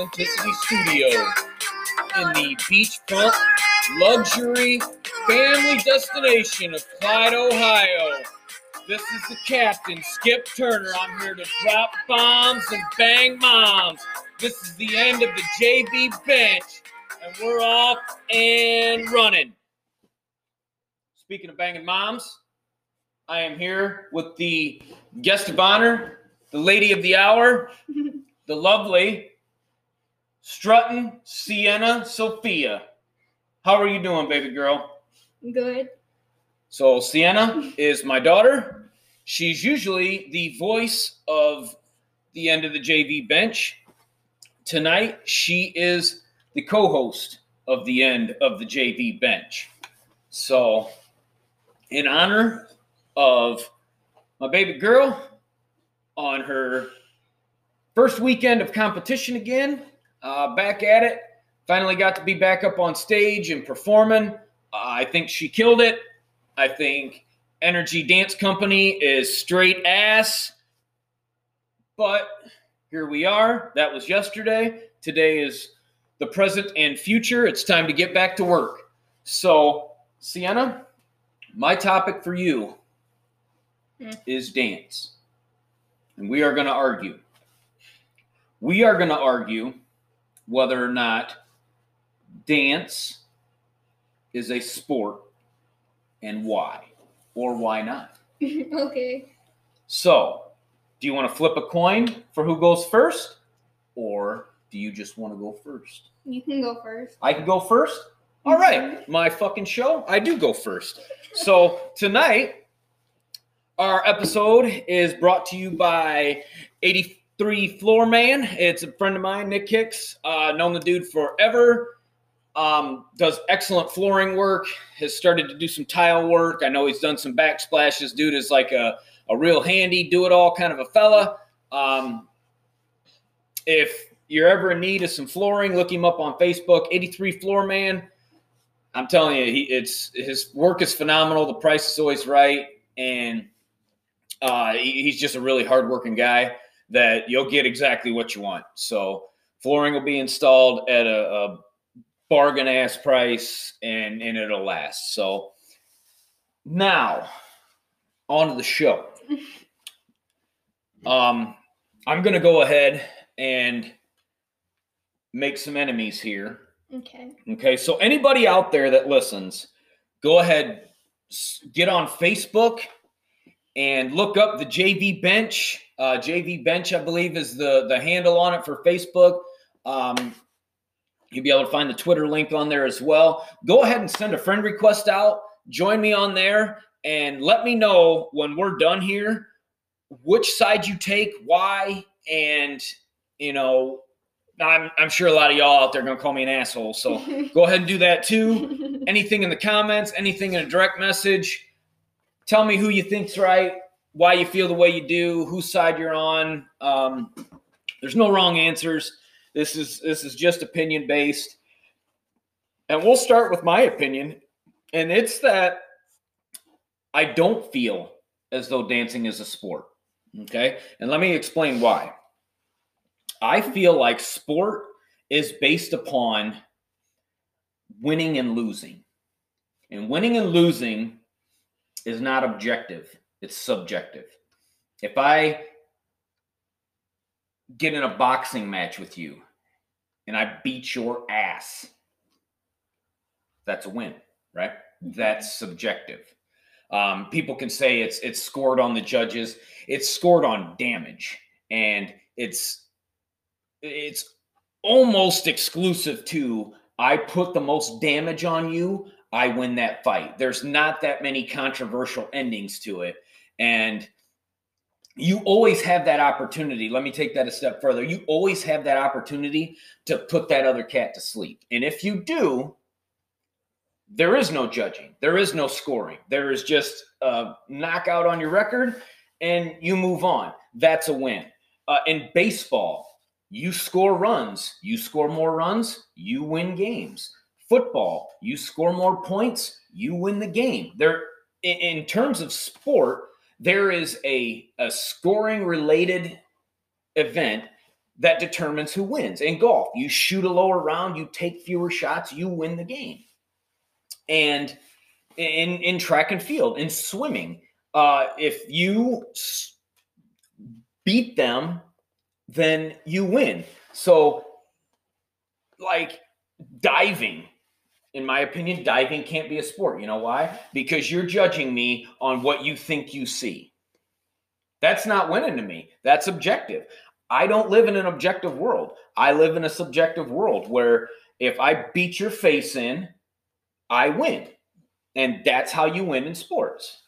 Authenticity Studios in the beachfront luxury family destination of Clyde, Ohio. This is the captain, Skip Turner. I'm here to drop bombs and bang moms. This is the end of the JV bench, and we're off and running. Speaking of banging moms, I am here with the guest of honor, the lady of the hour, the lovely Strutton Sienna Sophia. How are you doing, baby girl? Good. So, Sienna is my daughter. She's usually the voice of the end of the JV bench. Tonight, she is the co host of the end of the JV bench. So, in honor of my baby girl on her first weekend of competition again, uh, back at it. Finally got to be back up on stage and performing. Uh, I think she killed it. I think Energy Dance Company is straight ass. But here we are. That was yesterday. Today is the present and future. It's time to get back to work. So, Sienna, my topic for you Hmm. is dance. And we are going to argue. We are going to argue whether or not dance is a sport and why or why not. okay. So, do you want to flip a coin for who goes first or do you just want to go first? You can go first. I can go first? All right, my fucking show. I do go first. So tonight, our episode is brought to you by 83 Floor Man. It's a friend of mine, Nick Hicks. Uh, known the dude forever. Um, does excellent flooring work. Has started to do some tile work. I know he's done some backsplashes. Dude is like a, a real handy, do it all kind of a fella. Um, if you're ever in need of some flooring, look him up on Facebook, 83 Floor Man. I'm telling you, he, it's his work is phenomenal. The price is always right, and uh, he- he's just a really hardworking guy that you'll get exactly what you want. So flooring will be installed at a, a bargain ass price, and and it'll last. So now on to the show. Um, I'm gonna go ahead and make some enemies here. Okay. Okay, so anybody out there that listens, go ahead, get on Facebook and look up the JV Bench. Uh, JV Bench, I believe, is the the handle on it for Facebook. Um, you'll be able to find the Twitter link on there as well. Go ahead and send a friend request out. Join me on there and let me know when we're done here which side you take, why, and you know, I'm I'm sure a lot of y'all out there are gonna call me an asshole. So go ahead and do that too. Anything in the comments, anything in a direct message. Tell me who you think's right, why you feel the way you do, whose side you're on. Um, there's no wrong answers. This is this is just opinion based, and we'll start with my opinion, and it's that I don't feel as though dancing is a sport. Okay, and let me explain why. I feel like sport is based upon winning and losing. And winning and losing is not objective, it's subjective. If I get in a boxing match with you and I beat your ass, that's a win, right? That's subjective. Um, people can say it's it's scored on the judges. It's scored on damage, and it's it's almost exclusive to I put the most damage on you, I win that fight. There's not that many controversial endings to it. And you always have that opportunity. Let me take that a step further. You always have that opportunity to put that other cat to sleep. And if you do, there is no judging, there is no scoring. There is just a knockout on your record and you move on. That's a win. Uh, in baseball, you score runs. You score more runs, you win games. Football, you score more points, you win the game. There, in, in terms of sport, there is a, a scoring related event that determines who wins. In golf, you shoot a lower round, you take fewer shots, you win the game. And in in track and field, in swimming, uh, if you beat them, then you win. So, like diving, in my opinion, diving can't be a sport. You know why? Because you're judging me on what you think you see. That's not winning to me. That's objective. I don't live in an objective world. I live in a subjective world where if I beat your face in, I win. And that's how you win in sports.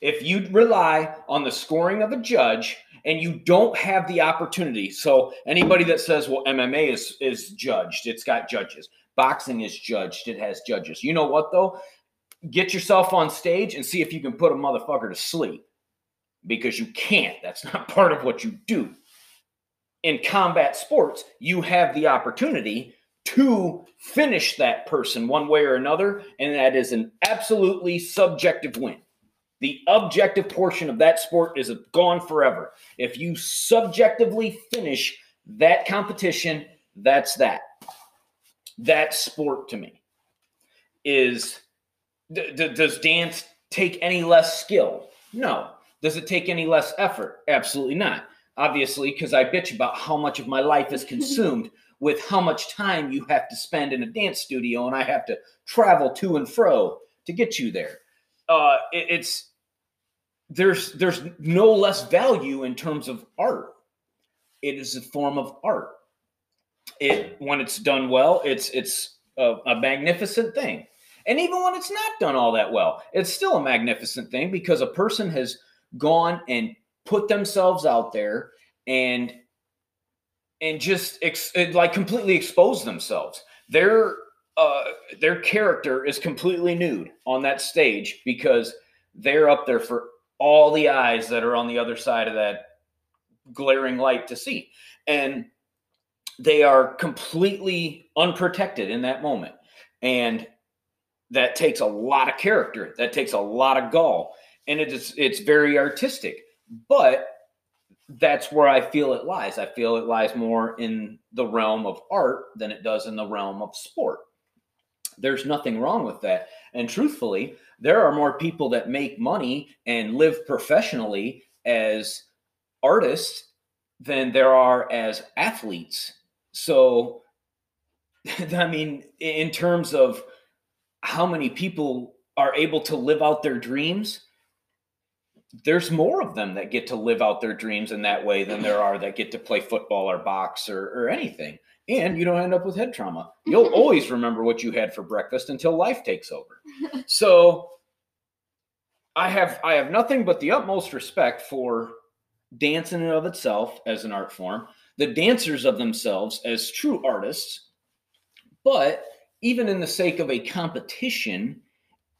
If you rely on the scoring of a judge and you don't have the opportunity, so anybody that says, well, MMA is, is judged, it's got judges. Boxing is judged, it has judges. You know what, though? Get yourself on stage and see if you can put a motherfucker to sleep because you can't. That's not part of what you do. In combat sports, you have the opportunity to finish that person one way or another, and that is an absolutely subjective win. The objective portion of that sport is gone forever. If you subjectively finish that competition, that's that. That sport to me is d- d- does dance take any less skill? No. Does it take any less effort? Absolutely not. Obviously, because I bitch about how much of my life is consumed with how much time you have to spend in a dance studio, and I have to travel to and fro to get you there. Uh, it- it's there's there's no less value in terms of art. It is a form of art. It when it's done well, it's it's a, a magnificent thing. And even when it's not done all that well, it's still a magnificent thing because a person has gone and put themselves out there and and just ex- like completely expose themselves. Their uh, their character is completely nude on that stage because they're up there for all the eyes that are on the other side of that glaring light to see, and they are completely unprotected in that moment, and that takes a lot of character. That takes a lot of gall, and it is it's very artistic, but that's where I feel it lies. I feel it lies more in the realm of art than it does in the realm of sport. There's nothing wrong with that. And truthfully, there are more people that make money and live professionally as artists than there are as athletes. So, I mean, in terms of how many people are able to live out their dreams, there's more of them that get to live out their dreams in that way than there are that get to play football or box or, or anything. And you don't end up with head trauma. You'll always remember what you had for breakfast until life takes over. So I have I have nothing but the utmost respect for dance in and of itself as an art form, the dancers of themselves as true artists, but even in the sake of a competition,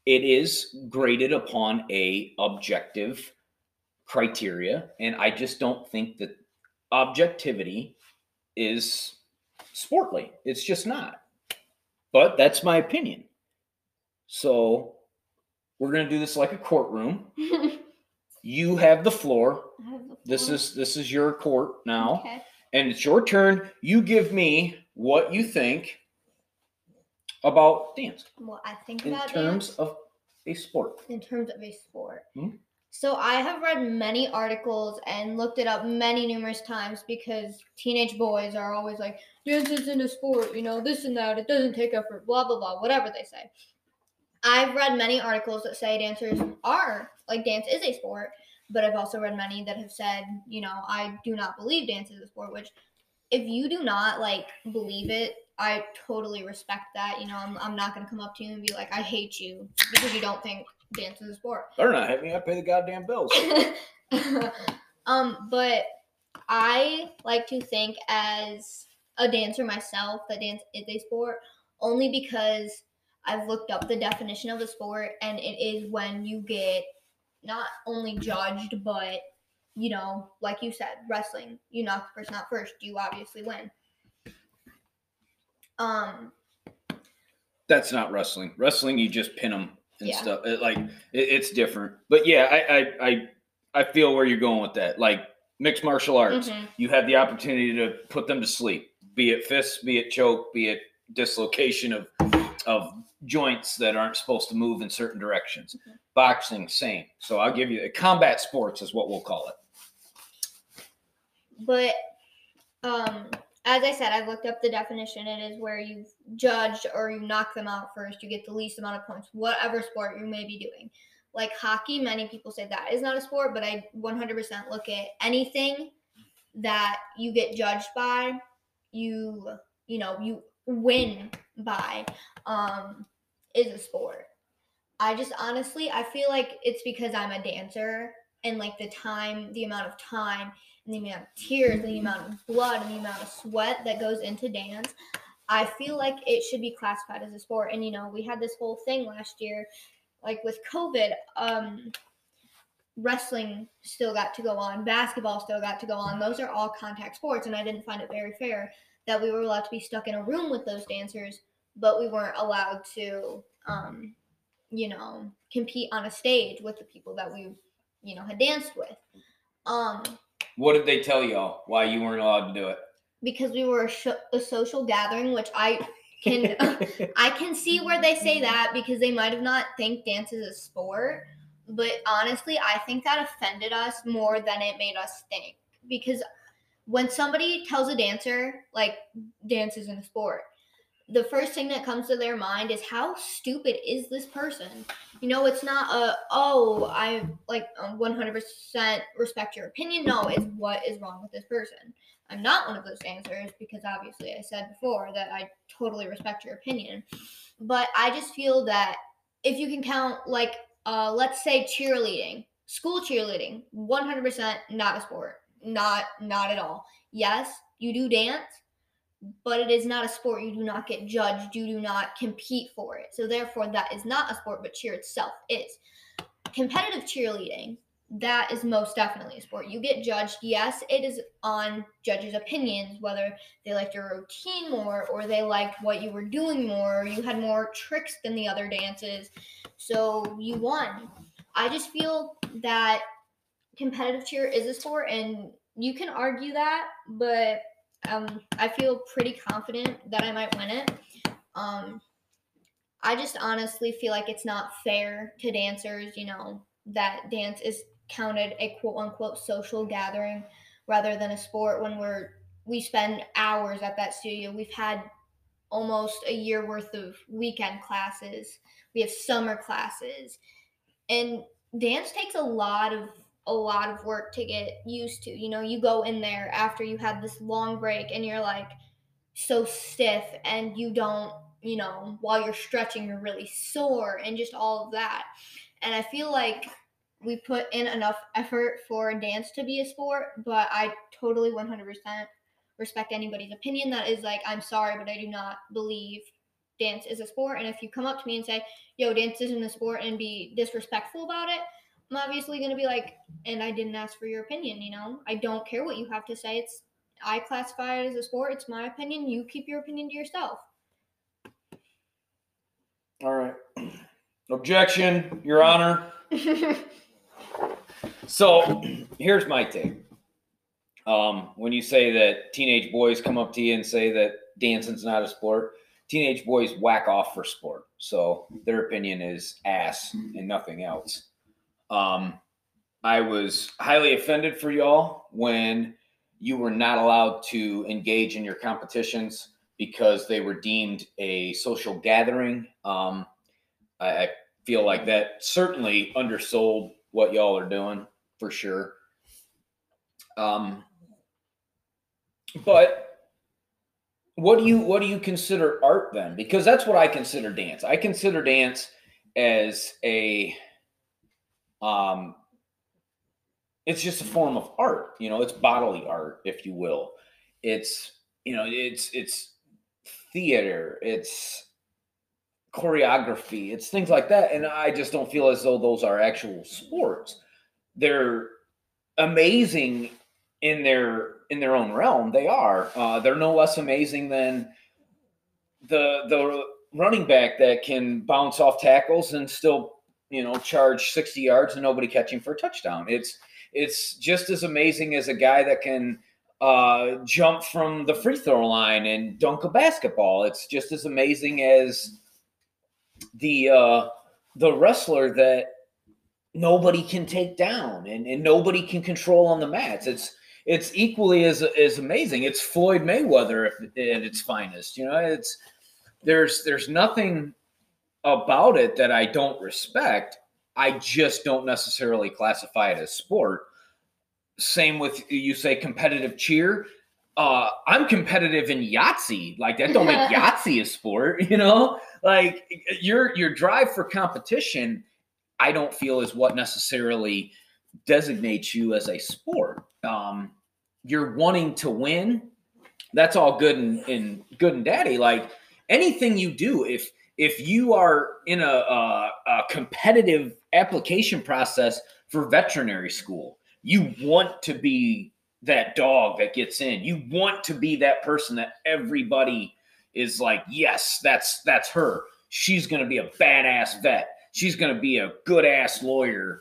it is graded upon a objective criteria and i just don't think that objectivity is sportly. It's just not. But that's my opinion. So we're going to do this like a courtroom. You have the floor. This is this is your court now. Okay. And it's your turn you give me what you think about dance What I think in about terms dance of a sport in terms of a sport. Hmm? So I have read many articles and looked it up many numerous times because teenage boys are always like, dance isn't a sport, you know, this and that, it doesn't take effort, blah blah blah, whatever they say. I've read many articles that say dancers are like dance is a sport, but I've also read many that have said, you know, I do not believe dance is a sport, which if you do not like believe it, I totally respect that. You know, I'm, I'm not gonna come up to you and be like, I hate you because you don't think dance is a sport. They're not having me. I pay the goddamn bills. um, but I like to think as a dancer myself that dance is a sport only because I've looked up the definition of a sport and it is when you get not only judged but you know, like you said, wrestling, you knock the person out first, you obviously win. Um, That's not wrestling. Wrestling, you just pin them and Yeah. stuff. It, like it, it's different. But yeah, I, I I I feel where you're going with that. Like mixed martial arts. Mhm. You have the opportunity to put them to sleep, be it fists, be it choke, be it dislocation of of joints that aren't supposed to move in certain directions. Boxing, same. So I'll give you combat sports is what we'll call it. But um, as I said, I've looked up the definition. It is where you've judged or you knock them out first. You get the least amount of points, whatever sport you may be doing. Like hockey, many people say that is not a sport, but I 100% look at anything that you get judged by, you you know you win by, um, is a sport. I just honestly, I feel like it's because I'm a dancer and like the time, the amount of time and the amount of tears and the amount of blood and the amount of sweat that goes into dance, I feel like it should be classified as a sport. And you know, we had this whole thing last year, like with COVID, um, wrestling still got to go on, basketball still got to go on. Those are all contact sports, and I didn't find it very fair that we were allowed to be stuck in a room with those dancers, but we weren't allowed to, um, you know, compete on a stage with the people that we, you know, had danced with. Um, What did they tell y'all why you weren't allowed to do it? because we were a, sh- a social gathering, which I can I can see where they say that because they might have not think dance is a sport, but honestly, I think that offended us more than it made us think because when somebody tells a dancer like dance isn't a sport, the first thing that comes to their mind is how stupid is this person? You know, it's not a oh I like um, 100% respect your opinion. No, it's what is wrong with this person. I'm not one of those dancers because obviously I said before that I totally respect your opinion. But I just feel that if you can count like uh let's say cheerleading, school cheerleading, 100% not a sport. Not not at all. Yes, you do dance, but it is not a sport. You do not get judged. You do not compete for it. So therefore that is not a sport, but cheer itself is. Competitive cheerleading that is most definitely a sport. You get judged. Yes, it is on judges' opinions, whether they liked your routine more or they liked what you were doing more, or you had more tricks than the other dances. So you won. I just feel that competitive cheer is a sport, and you can argue that, but um, I feel pretty confident that I might win it. Um, I just honestly feel like it's not fair to dancers, you know, that dance is counted a quote unquote social gathering rather than a sport when we're we spend hours at that studio. We've had almost a year worth of weekend classes. We have summer classes. And dance takes a lot of a lot of work to get used to. You know, you go in there after you had this long break and you're like so stiff and you don't, you know, while you're stretching you're really sore and just all of that. And I feel like we put in enough effort for dance to be a sport, but I totally 100% respect anybody's opinion that is like, I'm sorry, but I do not believe dance is a sport. And if you come up to me and say, yo, dance isn't a sport and be disrespectful about it, I'm obviously going to be like, and I didn't ask for your opinion, you know? I don't care what you have to say. It's, I classify it as a sport. It's my opinion. You keep your opinion to yourself. All right. Objection, Your Honor. So here's my take. Um, when you say that teenage boys come up to you and say that dancing's not a sport, teenage boys whack off for sport. So their opinion is ass and nothing else. Um, I was highly offended for y'all when you were not allowed to engage in your competitions because they were deemed a social gathering. Um, I, I feel like that certainly undersold what y'all are doing for sure. Um, but what do you what do you consider art then? Because that's what I consider dance. I consider dance as a um it's just a form of art, you know, it's bodily art, if you will. It's you know, it's it's theater, it's choreography, it's things like that. And I just don't feel as though those are actual sports. They're amazing in their in their own realm. They are. Uh, they're no less amazing than the the running back that can bounce off tackles and still you know charge 60 yards and nobody catching for a touchdown. It's it's just as amazing as a guy that can uh, jump from the free throw line and dunk a basketball. It's just as amazing as the uh, the wrestler that nobody can take down and, and nobody can control on the mats. It's it's equally as as amazing. It's Floyd Mayweather at its finest. You know, it's there's there's nothing about it that I don't respect. I just don't necessarily classify it as sport. Same with you say competitive cheer. Uh, I'm competitive in Yahtzee. Like that don't make Yahtzee a sport, you know? Like your your drive for competition, I don't feel is what necessarily designates you as a sport. Um, you're wanting to win. That's all good and, and good and daddy. Like anything you do, if if you are in a, a, a competitive application process for veterinary school, you want to be that dog that gets in. You want to be that person that everybody is like, yes, that's that's her. She's going to be a badass vet. She's going to be a good ass lawyer.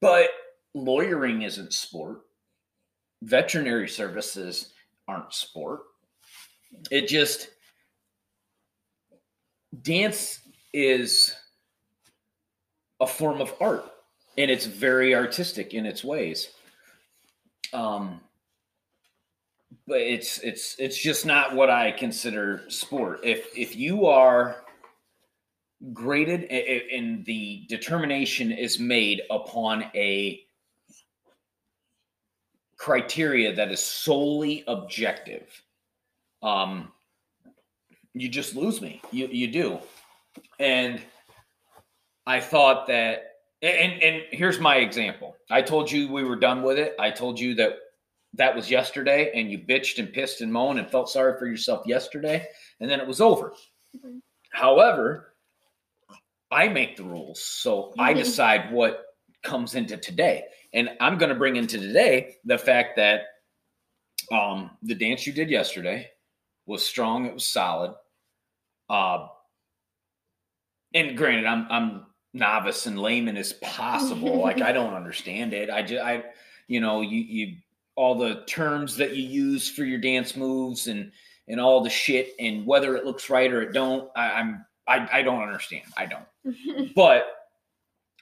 But lawyering isn't sport. Veterinary services aren't sport. It just dance is a form of art and it's very artistic in its ways. Um but it's it's it's just not what i consider sport. If if you are graded and the determination is made upon a criteria that is solely objective um you just lose me you you do and i thought that and and here's my example. I told you we were done with it. I told you that that was yesterday, and you bitched and pissed and moaned and felt sorry for yourself yesterday, and then it was over. Mm-hmm. However, I make the rules, so I mm-hmm. decide what comes into today, and I'm going to bring into today the fact that um, the dance you did yesterday was strong. It was solid. Uh, and granted, I'm I'm novice and layman as possible. like I don't understand it. I just I you know, you you all the terms that you use for your dance moves and and all the shit and whether it looks right or it don't, I, I'm I, I don't understand. I don't. but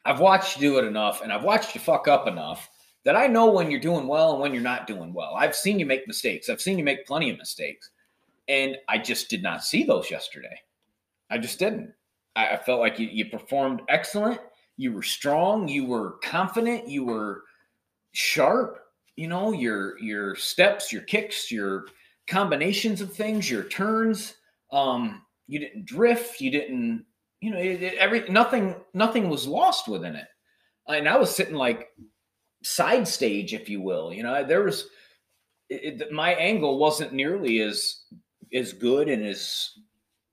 I've watched you do it enough and I've watched you fuck up enough that I know when you're doing well and when you're not doing well. I've seen you make mistakes. I've seen you make plenty of mistakes. And I just did not see those yesterday. I just didn't. I, felt like you, you performed excellent. You were strong. You were confident. You were sharp. You know your your steps, your kicks, your combinations of things, your turns. Um, you didn't drift. You didn't. You know, it, it, every nothing nothing was lost within it. And I was sitting like side stage, if you will. You know, there was it, my angle wasn't nearly as as good and as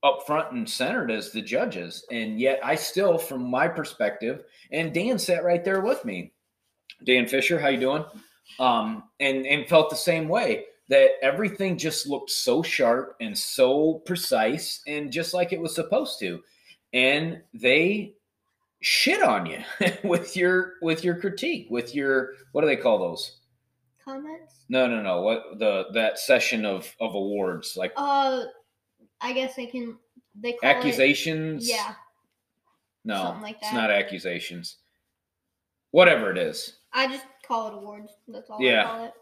up front and centered as the judges. And yet I still, from my perspective, and Dan sat right there with me. Dan Fisher, how you doing? Um, and and felt the same way that everything just looked so sharp and so precise and just like it was supposed to. And they shit on you with your with your critique, with your what do they call those? Comments? No, no, no. What the that session of of awards like uh I guess they can. They call accusations. It, yeah. No, like it's not accusations. Whatever it is. I just call it awards. That's all yeah. I call it.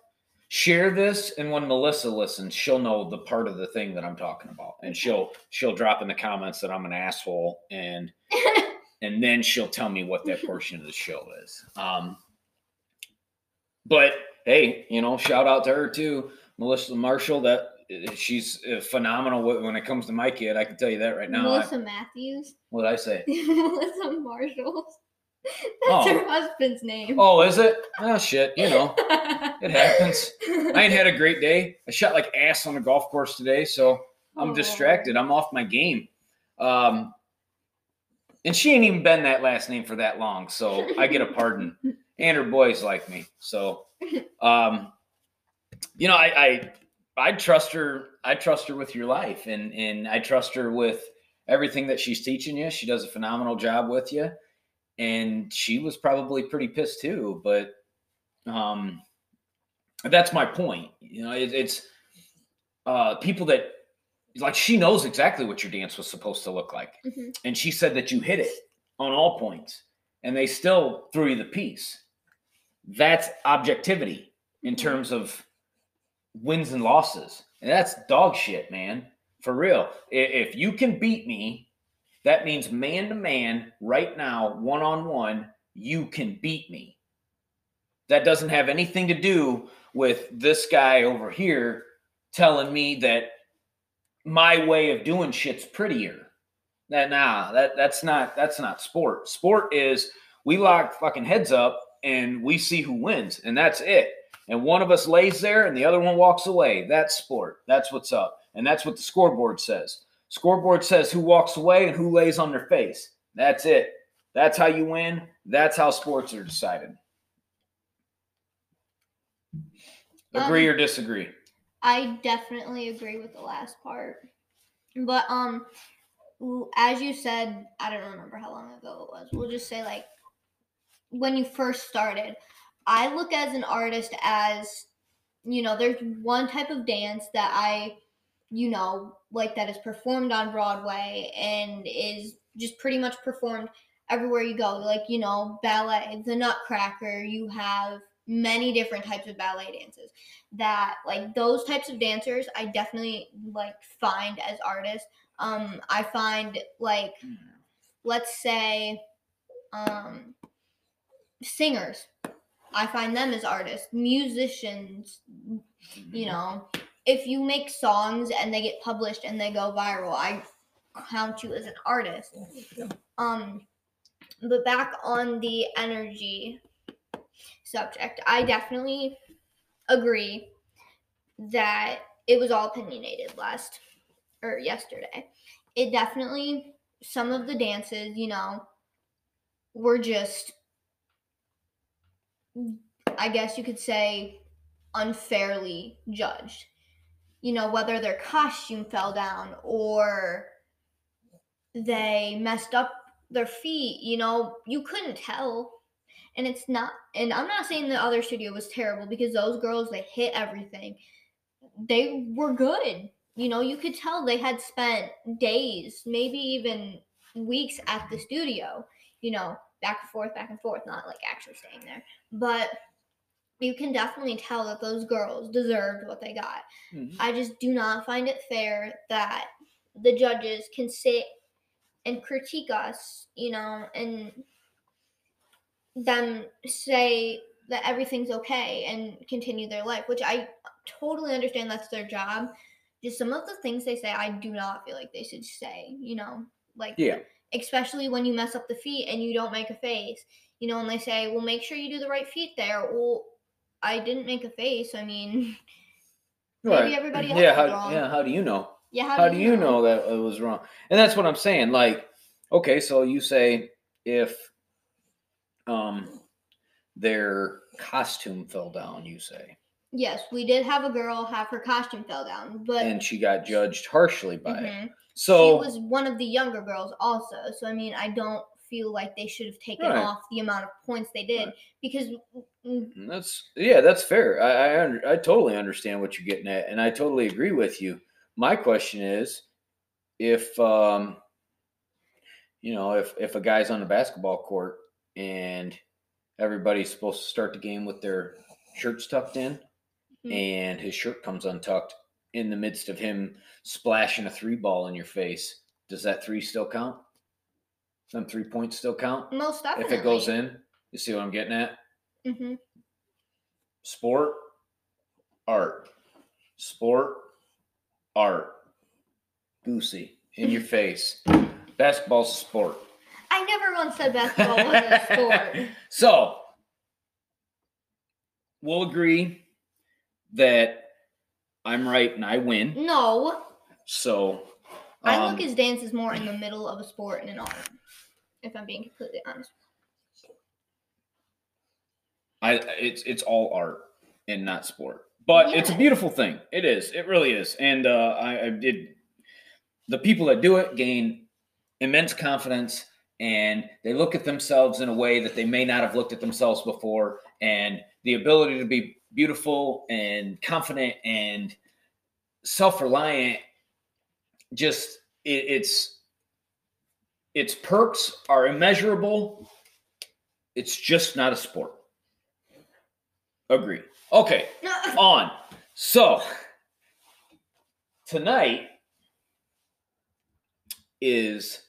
Share this, and when Melissa listens, she'll know the part of the thing that I'm talking about, and she'll she'll drop in the comments that I'm an asshole, and and then she'll tell me what that portion of the show is. Um, but hey, you know, shout out to her too, Melissa Marshall. That she's uh, phenomenal when it comes to my kid. I can tell you that right now. Melissa I, Matthews. What did I say? Melissa Marshall. That's oh. her husband's name. Oh, is it? Oh shit! You know, it happens. I ain't had a great day. I shot like ass on the golf course today, so I'm oh. distracted. I'm off my game. Um, and she ain't even been that last name for that long, so I get a pardon. and her boys like me, so um, you know, I, I I trust her. I trust her with your life, and and I trust her with everything that she's teaching you. She does a phenomenal job with you, and she was probably pretty pissed too. But Um, that's my point. You know, it, it's uh, people that like she knows exactly what your dance was supposed to look like, Mhm. and she said that you hit it on all points, and they still threw you the piece. That's objectivity in mm-hmm. terms of wins and losses, and that's dog shit, man. For real. If you can beat me, that means man to man, right now, one on one, you can beat me. That doesn't have anything to do with this guy over here telling me that my way of doing shit's prettier. That nah, that that's not that's not sport. Sport is we lock fucking heads up and we see who wins, and that's it. And one of us lays there and the other one walks away. That's sport. That's what's up. And that's what the scoreboard says. Scoreboard says who walks away and who lays on their face. That's it. That's how you win. That's how sports are decided. Agree Um, or disagree? I definitely agree with the last part. But um as you said, I don't remember how long ago it was. We'll just say like when you first started. I look as an artist as you know, there's one type of dance that I you know, like that is performed on Broadway and is just pretty much performed everywhere you go. Like, you know, ballet, the Nutcracker, you have many different types of ballet dances that like those types of dancers I definitely like find as artists. Um I find like let's say um singers. I find them as artists, musicians, you know, if you make songs and they get published and they go viral, I count you as an artist. Um but back on the energy subject, I definitely agree that it was all opinionated last or yesterday. It definitely some of the dances, you know, were just I guess you could say unfairly judged. You know, whether their costume fell down or they messed up their feet, you know, you couldn't tell. And it's not, and I'm not saying the other studio was terrible because those girls, they hit everything. They were good. You know, you could tell they had spent days, maybe even weeks at the studio, you know, back and forth, back and forth, not like actually staying there. But you can definitely tell that those girls deserved what they got. Mhm. I just do not find it fair that the judges can sit and critique us, you know, and them say that everything's okay and continue their life, which I totally understand that's their job. Just some of the things they say, I do not feel like they should say, you know, like, Yeah. Especially when you mess up the feet and you don't make a face, you know, and they say, well, make sure you do the right feet there. Well, I didn't make a face. I mean, Maybe everybody else yeah, how, wrong. yeah, how do you know? yeah, How, do you know? that it was wrong? And that's what I'm saying. Like, okay, so you say if um their costume fell down, you say, Yes, we did have a girl have her costume fell down, but and she got judged harshly by it. Mhm. So she was one of the younger girls also. So I mean, I don't feel like they should have taken Right. off the amount of points they did Right. because mm, that's yeah, that's fair. I I, under, I totally understand what you're getting at, and I totally agree with you. My question is, if um, you know, if if a guy's on the basketball court and everybody's supposed to start the game with their shirts tucked in, Mhm. and his shirt comes untucked in the midst of him splashing a three ball in your face, does that three still count? Them three points still count most definitely. if it goes in. You see what I'm getting at? hmm Sport, art. Sport, art. Goosey in your face. Basketball's a sport. I never once said basketball was a sport. So we'll agree that I'm right and I win. No, So I um, look as dance is more in the middle of a sport and an art. If I'm being completely honest. I it's it's all art and not sport. But it's a beautiful thing. It is. It really is. And uh, I, I did. The people that do it gain immense confidence, and they look at themselves in a way that they may not have looked at themselves before, and the ability to be beautiful and confident and self-reliant. Just it, it's its perks are immeasurable. It's just not a sport. Agree okay on. So tonight is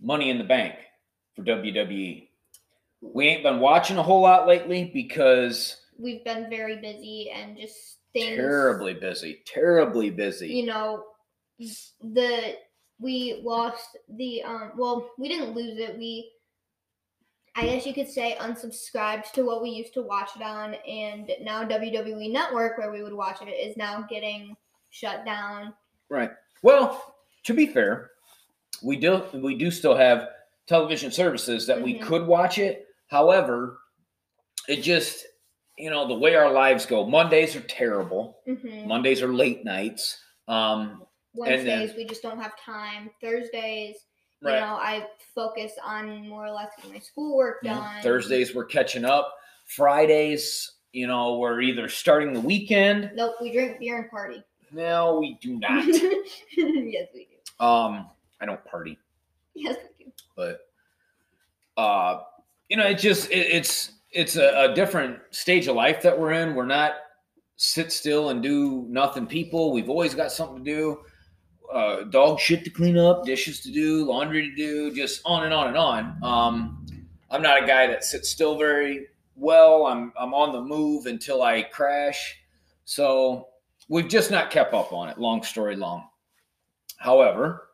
money in the bank for wwe we ain't been watching a whole lot lately because We've been very busy and just things. terribly busy terribly busy You know, the we lost the um. Well, we didn't lose it. We, I guess you could say, unsubscribed to what we used to watch it on, and now WWE Network, where we would watch it, is now getting shut down. Right. Well, to be fair, we do we do still have television services that we Mhm. could watch it. However, it just you know the way our lives go. Mondays are terrible. hmm Mondays are late nights. Um, then- Wednesdays we just don't have time. Thursdays, you right. know, I focus on more or less getting my schoolwork done. Thursdays we're catching up. Fridays, you know, we're either starting the weekend. Nope, we drink beer and party. No, we do not. yes, we do. um, I don't party. Yes, we do. but uh you know it just it, it's it's a, a different stage of life that we're in. We're not sit still and do nothing people. We've always got something to do uh dog shit to clean up dishes to do laundry to do just on and on and on. Um i'm not a guy that sits still very well. I'm i'm on the move until i crash. So we've just not kept up on it long story long. However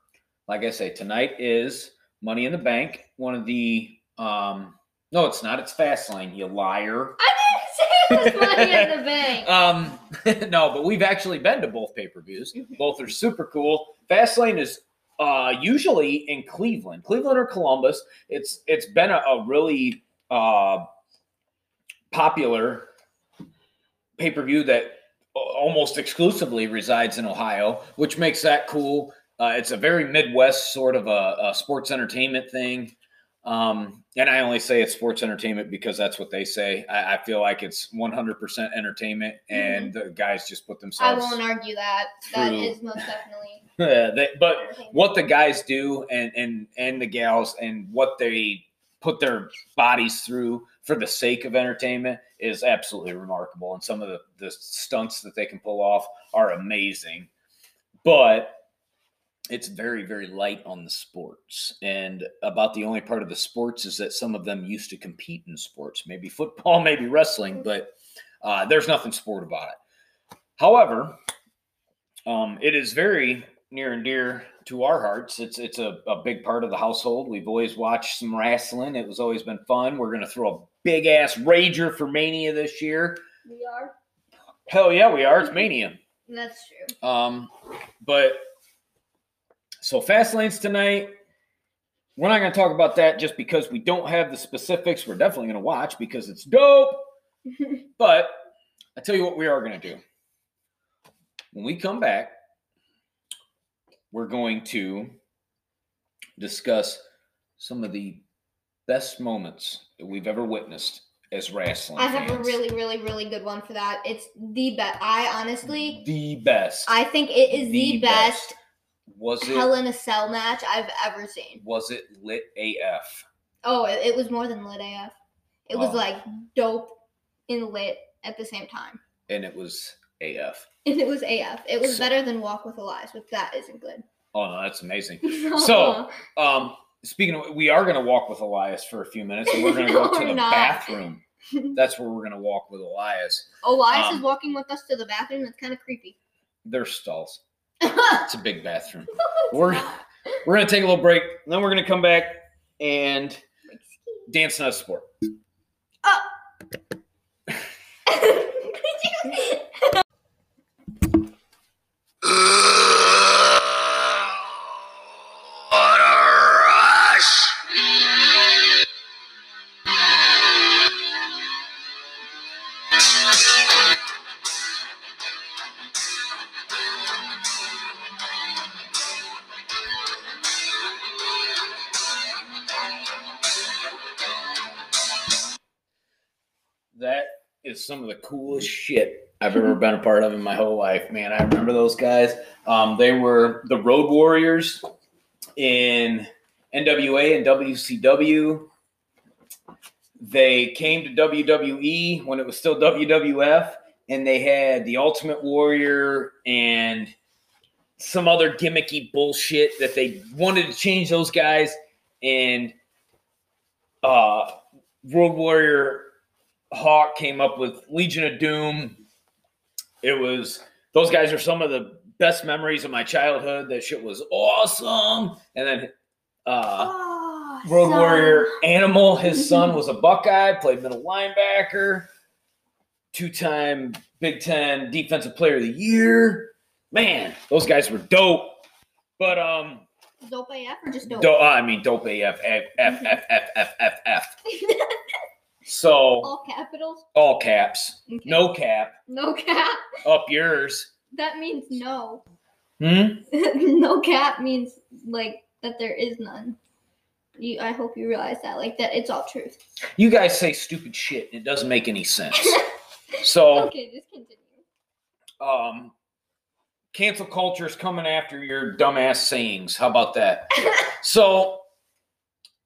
like i say tonight is Money in the Bank, one of the um no, it's not. It's Fastlane, you liar. I didn't say it was money in the bank. Um no, but we've actually been to both pay-per-views. Mhm. Both are super cool. Fastlane is uh usually in Cleveland, Cleveland or Columbus. It's it's been a, a really uh popular pay-per-view that almost exclusively resides in Ohio, which makes that cool. Uh, it's a very Midwest sort of a, a sports entertainment thing. Um, and I only say it's sports entertainment because that's what they say. I, I feel like it's 100% entertainment, and the guys just put themselves. I won't argue that. That True. is most definitely. yeah, They- but what the guys do and and and the gals and what they put their bodies through for the sake of entertainment is absolutely remarkable and some of the, the stunts that they can pull off are amazing but it's very very light on the sports and about the only part of the sports is that some of them used to compete in sports maybe football maybe wrestling but uh, there's nothing sport about it however um, it is very near and dear to our hearts. It's it's a, a big part of the household. We've always watched some wrestling. It was always been fun. We're gonna throw a big ass rager for Mania this year. We are. Hell yeah, we are. It's Mania. That's true. Um, but so Fastlane's tonight. We're not going to talk about that just because we don't have the specifics. We're definitely going to watch because it's dope. But I tell you what, we are going to do. When we come back, we're going to discuss some of the best moments that we've ever witnessed as wrestling. I have a really, really, really good one for that. It's the best. I honestly, the best. I think it is the, The best, best. Was it Hell in a Cell match I've ever seen. was it lit AF? Oh, it, it was more than lit AF. It was Oh. like dope and lit at the same time. And it was AF. And it was AF. It was So- better than Walk with Elias, but that isn't good. Oh no, that's amazing. So- Um, speaking of, we are going to walk with Elias for a few minutes, and we're going to No, go to we're the not. bathroom. That's where we're going to walk with Elias. Elias um, is walking with us to the bathroom. That's kind of creepy. There's stalls. It's a big bathroom. We're we're going to take a little break, then we're to come back and dance not a sport. Oh. What some of the coolest shit I've ever been a part of in my whole life, man. I remember those guys. Um, they were the Road Warriors in NWA and WCW. They came to WWE when it was still WWF, and they had the Ultimate Warrior and some other gimmicky bullshit that they wanted to change those guys. And uh, Road Warrior Hawk came up with Legion of Doom. It was those guys are some of the best memories of my childhood. That shit was awesome. And then uh, Oh, Road son. Warrior Animal, his son was a Buckeye, played middle linebacker, two time Big Ten Defensive Player of the Year. Man, those guys were dope. But um, Dope AF or just dope? do, I mean, dope AF, F, F, F, F, F, F, F. So All capitals? all caps, Okay. no cap, No cap. up yours. That means no. Hmm? no cap means like that there is none. You, I hope you realize that, like that, it's all truth. You guys say stupid shit. and It doesn't make any sense. So okay, just continue. um, cancel culture is coming after your dumbass sayings. How about that? So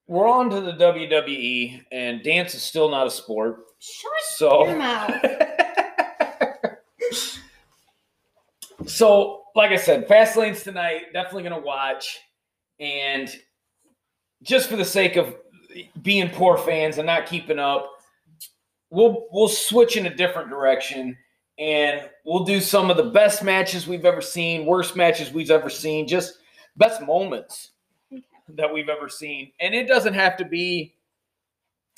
we're on to the WWE, and dance is still not a sport. Shut So your mouth. so like I said, Fastlane's tonight. Definitely gonna watch, and just for the sake of being poor fans and not keeping up, we'll we'll switch in a different direction, and we'll do some of the best matches we've ever seen, worst matches we've ever seen, just best moments. That we've ever seen, and it doesn't have to be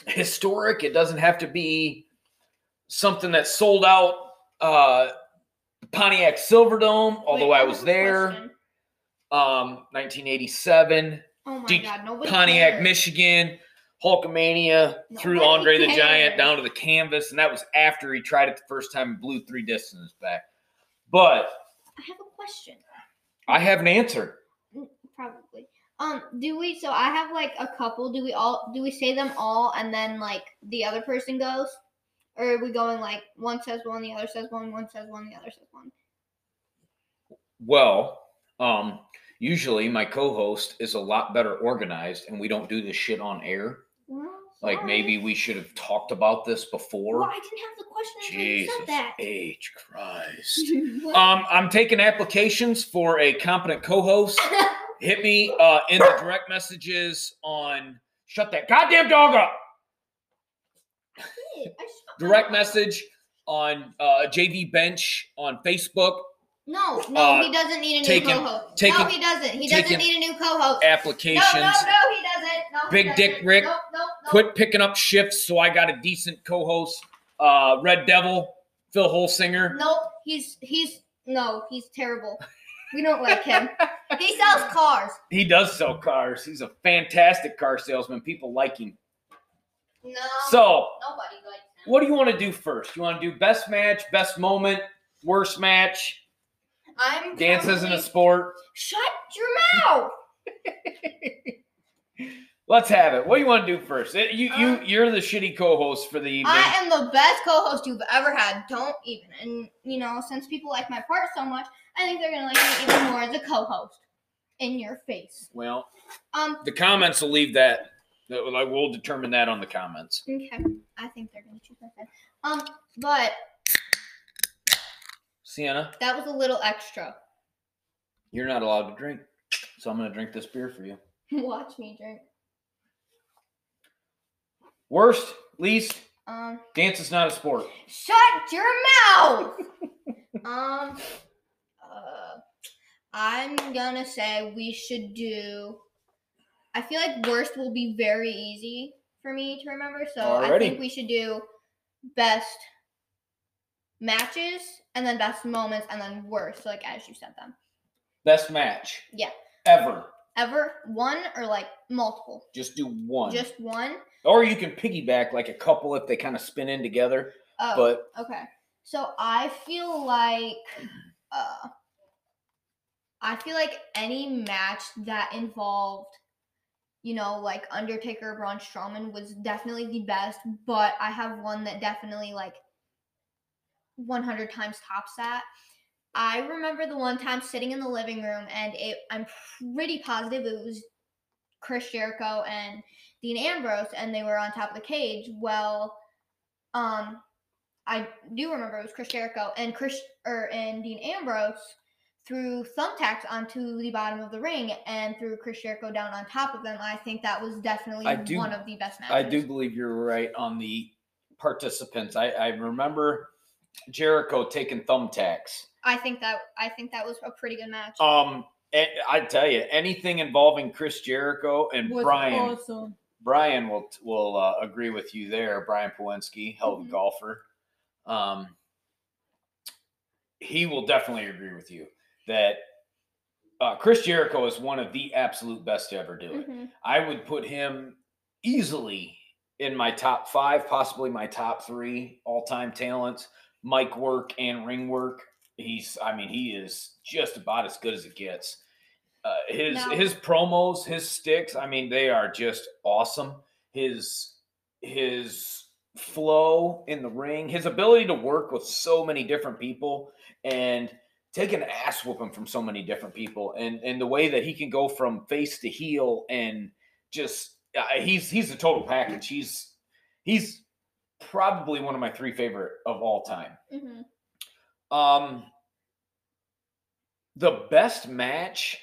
historic. It doesn't have to be something that sold out. Uh, Pontiac Silverdome, although Wait, I was there. Um, 1987, Oh De- god, Pontiac, cares. Michigan, Hulkamania threw Nobody Andre the. Giant down to the canvas, and that was after he tried it the first time and blew three discs in his back. But I have a question. I have an answer. Mm, Probably. Um, do we? So I have like a couple. Do we all? Do we say them all, and then like the other person goes, or are we going like one says one, the other says one, one says one, the other says one? Well, um, usually my co-host is a lot better organized, and we don't do this shit on air. Well, Like maybe we should have talked about this before. Well, I didn't have the question until you Jesus said that. H Christ. Um, I'm taking applications for a competent co-host. Hit me uh, in the direct messages on. Shut that goddamn dog up. Hey, I shut my Direct message on uh, JV Bench on Facebook. No, no, Uh, he doesn't need a new taking- co-host. taking- no, he doesn't. He doesn't need a new co-host. Applications. no, no, he doesn't. No, Big Dick doesn't. Rick, Nope, nope, nope. Quit picking up shifts so I got a decent co-host. Uh, Red Devil, Phil Holsinger. Nope, he's he's no, he's terrible. We don't like him. he sells cars. He does sell cars. He's a fantastic car salesman. People like him. No, So, nobody likes him. what do you want to do first? You want to do best match, best moment, worst match? I'm Dance isn't a sport. Shut your mouth. Let's have it. What do you want to do first? It- you you Um, you're the shitty co-host for the evening. I am the best co-host you've ever had. Don't even. And you know, since people like my part so much, I think they're gonna like me even more as a co-host. In your face. well, Um. the comments will leave that. that- Like we'll determine that on the comments. Okay. I think they're gonna choose my side. Um. But Sienna, that was a little extra. you're not allowed to drink, so I'm gonna drink this beer for you. Watch me drink. Worst, least, Um. dance is not a sport. Shut your mouth. um. Uh, I'm gonna say we should do. I feel like worst will be very easy for me to remember, so I think we should do best matches and then best moments and then worst, like as you said them. Best match. Yeah. Ever. Ever one or like multiple? Just do one. Just one. or you can piggyback like a couple if they kind of spin in together. Oh, But Okay. So I feel like uh I feel like any match that involved you know, like Undertaker Braun Strowman was definitely the best, but I have one that definitely like 100 times tops that. I remember the one time sitting in the living room, and it, I'm pretty positive it was Chris Jericho and Dean Ambrose, and they were on top of the cage. Well, um, I do remember it was Chris Jericho and Chris or and Dean Ambrose threw thumbtacks onto the bottom of the ring and threw Chris Jericho down on top of them. I think that was definitely I do- one of the best matches. I do believe you're right on the participants. I, I remember Jericho taking thumbtacks. I think that I think that was a pretty good match. Um, and I tell you, anything involving Chris Jericho and Was Brian, awesome. Brian will will uh, agree with you there. Brian Powinski, hell of a Mhm. golfer. Um, he will definitely agree with you that uh, Chris Jericho is one of the absolute best to ever do it. Mhm. I would put him easily in my top five, possibly my top three all time talents. Mic work and ring work. He's, I mean, he is just about as good as it gets. Uh, his Now- his promos, his sticks, I mean, they are just awesome. His his flow in the ring, his ability to work with so many different people and take an ass whooping from so many different people, and and the way that he can go from face to heel and just uh, he's he's a total package. He's he's probably one of my three favorite of all time. Mhm. Um, the best match